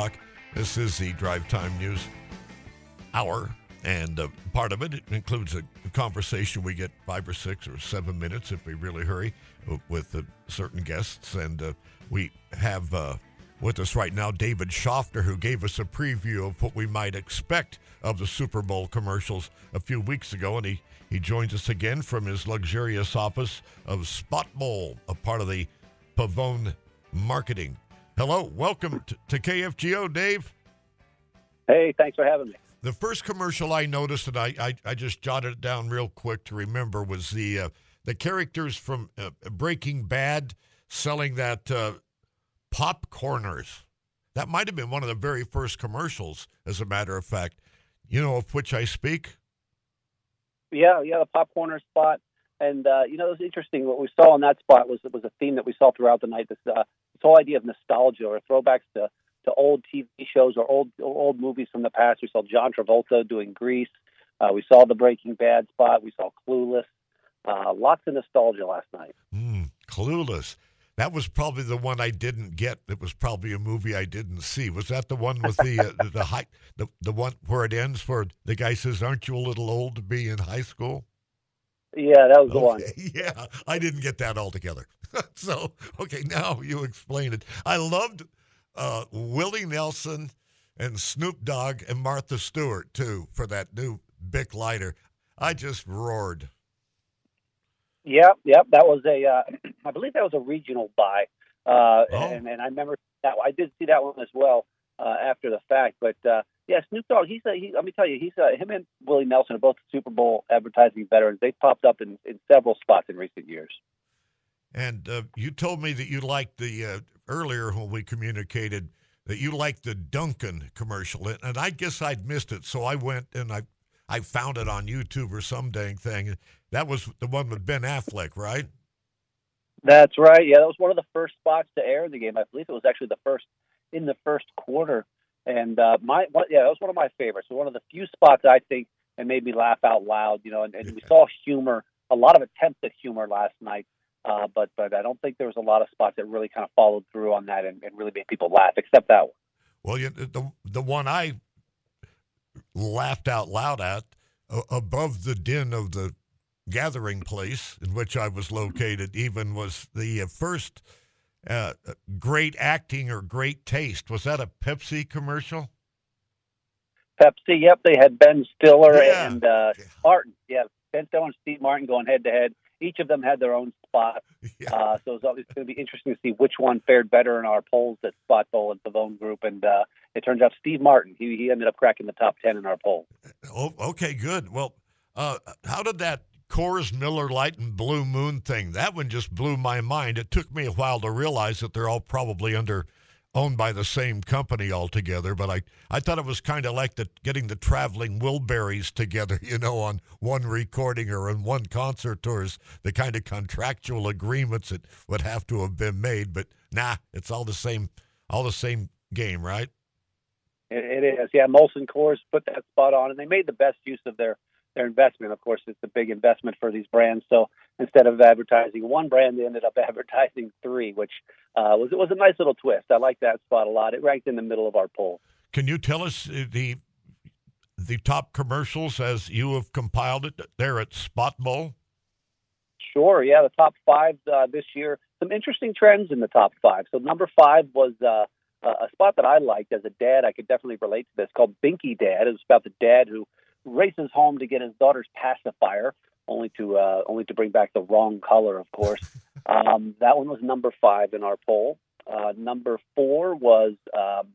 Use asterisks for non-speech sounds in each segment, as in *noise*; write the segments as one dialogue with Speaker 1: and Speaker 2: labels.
Speaker 1: o'clock. This is the Drive Time News Hour, and uh, part of it, includes a conversation we get five or six or seven minutes if we really hurry uh, with uh, certain guests. And uh, we have uh, with us right now David Schoffner, who gave us a preview of what we might expect of the Super Bowl commercials a few weeks ago. And he, he joins us again from his luxurious office of Spot Bowl, a part of the Pavone Marketing. Hello, welcome to, to KFGO, Dave.
Speaker 2: Hey, thanks for having me.
Speaker 1: The first commercial I noticed, and I, I, I just jotted it down real quick to remember, was the uh, the characters from uh, Breaking Bad selling that uh, PopCorners. That might have been one of the very first commercials, as a matter of fact. You know of which I speak?
Speaker 2: Yeah, yeah, the popcorner spot. And uh, you know, it was interesting. What we saw in that spot was was a theme that we saw throughout the night. This, uh, this whole idea of nostalgia or throwbacks to to old TV shows or old old movies from the past. We saw John Travolta doing Grease. Uh, we saw the Breaking Bad spot. We saw Clueless. Uh, lots of nostalgia last night.
Speaker 1: Mm, Clueless. That was probably the one I didn't get. It was probably a movie I didn't see. Was that the one with the uh, the, the high the the one where it ends where the guy says, "Aren't you a little old to be in high school?"
Speaker 2: Yeah, that was the one. *laughs*
Speaker 1: Yeah, I didn't get that altogether. *laughs* so okay, now you explain it. I loved uh, Willie Nelson and Snoop Dogg and Martha Stewart too for that new Bic lighter. I just roared.
Speaker 2: Yep, yep. That was a, uh, *clears throat* I believe that was a regional buy, uh,
Speaker 1: Oh.
Speaker 2: and, and I remember that. I did see that one as well uh, after the fact. But uh, yeah, Snoop Dogg. He's a, he, let me tell you, he's a, him and Willie Nelson are both Super Bowl advertising veterans. They popped up in, in several spots in recent years.
Speaker 1: And uh, you told me that you liked the uh, earlier when we communicated that you liked the Dunkin' commercial, and- I guess I'd missed it, so I went and I I found it on YouTube or some dang thing. That was the one with Ben Affleck, right?
Speaker 2: That's right. Yeah, that was one of the first spots to air in the game. I believe it was actually the first in the first quarter. And uh, my, what, yeah, that was one of my favorites. One of the few spots I think that made me laugh out loud. You know, and, and we saw humor, a lot of attempts at humor last night. Uh, but but I don't think there was a lot of spots that really kind of followed through on that and, and really made people laugh, except that one.
Speaker 1: Well, you, the the one I laughed out loud at uh, above the din of the gathering place in which I was located, even was the uh, first uh, great acting or great taste. Was that a Pepsi commercial?
Speaker 2: Pepsi, yep, they had Ben Stiller
Speaker 1: Yeah.
Speaker 2: and uh, Martin. Yeah, Ben Stiller and Steve Martin going head to head. Each of them had their own spot.
Speaker 1: Yeah.
Speaker 2: Uh, so it's always going to be interesting to see which one fared better in our polls at Spot Bowl and Pavone Group. And uh, it turns out Steve Martin, he, he ended up cracking the top 10 in our poll.
Speaker 1: Oh, okay, good. Well, uh, how did that Coors Miller Light and Blue Moon thing? That one just blew my mind. It took me a while to realize that they're all probably under owned by the same company altogether. But I, I thought it was kind of like the getting the traveling Wilburys together, *laughs* you know, on one recording or in one concert tours, the kind of contractual agreements that would have to have been made. But nah, it's all the same, all the same game, right?
Speaker 2: It, it is. Yeah, Molson Coors put that spot on, and they made the best use of their, their investment. Of course, it's a big investment for these brands. So instead of advertising one brand, they ended up *laughs* advertising three, which uh, was it was a nice little twist. I like that spot a lot. It ranked in the middle of our poll.
Speaker 1: Can you tell us uh, the the top commercials as you have compiled it there at Spot Bowl?
Speaker 2: Sure. Yeah, the top five uh, this year. Some interesting trends in the top five. So number five was uh, a spot that I liked as a dad. I could definitely relate to this. Called Binky Dad. It was about the dad who races home to get his daughter's pacifier, only to uh, only to bring back the wrong color, of course. *laughs* um, that one was number five in our poll. Uh, number four was um,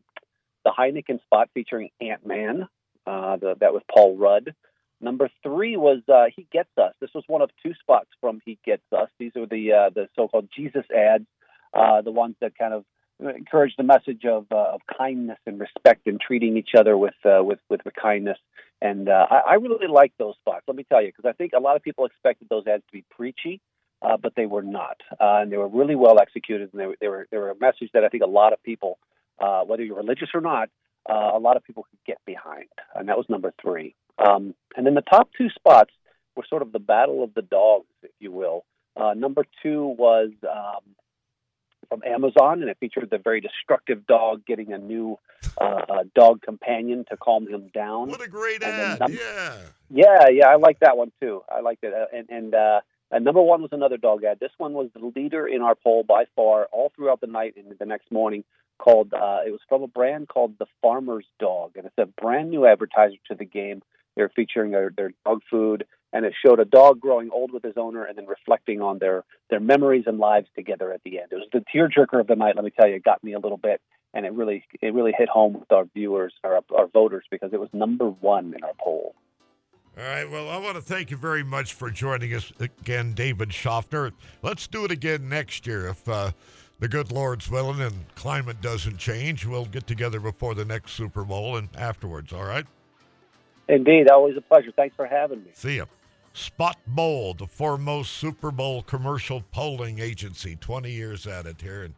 Speaker 2: the Heineken spot featuring Ant Man. Uh, the, that was Paul Rudd. Number three was uh, He Gets Us. This was one of two spots from He Gets Us. These are the uh, the so-called Jesus ads, uh, the ones that kind of encourage the message of uh, of kindness and respect and treating each other with uh, with with kindness. And uh, I, I really like those spots. Let me tell you, because I think a lot of people expected those ads to be preachy, uh, but they were not, uh, and they were really well executed. And they were they were they were a message that I think a lot of people, uh, whether you're religious or not, uh, a lot of people could get behind. And that was number three. Um, and then the top two spots were sort of the battle of the dogs, if you will. Uh, number two was um, from Amazon, and it featured the very destructive dog getting a new uh, uh, dog companion to calm him down.
Speaker 1: What a great
Speaker 2: And
Speaker 1: ad! yeah.
Speaker 2: Yeah, yeah, I like that one too. I liked it. Uh, and and uh, uh, number one was another dog ad. This one was the leader in our poll by far, all throughout the night and the next morning. Called uh, it was from a brand called the Farmer's Dog, and it's a brand new advertiser to the game. They're featuring their, their dog food, and it showed a dog growing old with his owner, and then reflecting on their their memories and lives together at the end. It was the tearjerker of the night. Let me tell you, it got me a little bit, and it really it really hit home with our viewers, our our voters, because it was number one in our poll.
Speaker 1: All right. Well, I want to thank you very much for joining us again, David Schoffner. Let's do it again next year if uh, the good Lord's willing and climate doesn't change. We'll get together before the next Super Bowl and afterwards. All right.
Speaker 2: Indeed, always a pleasure. Thanks for having me.
Speaker 1: See ya. Spot Bowl, the foremost Super Bowl commercial polling agency, 20 years at it here, and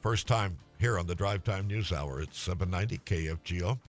Speaker 1: first time here on the Drive Time News Hour. It's 790 KFGO.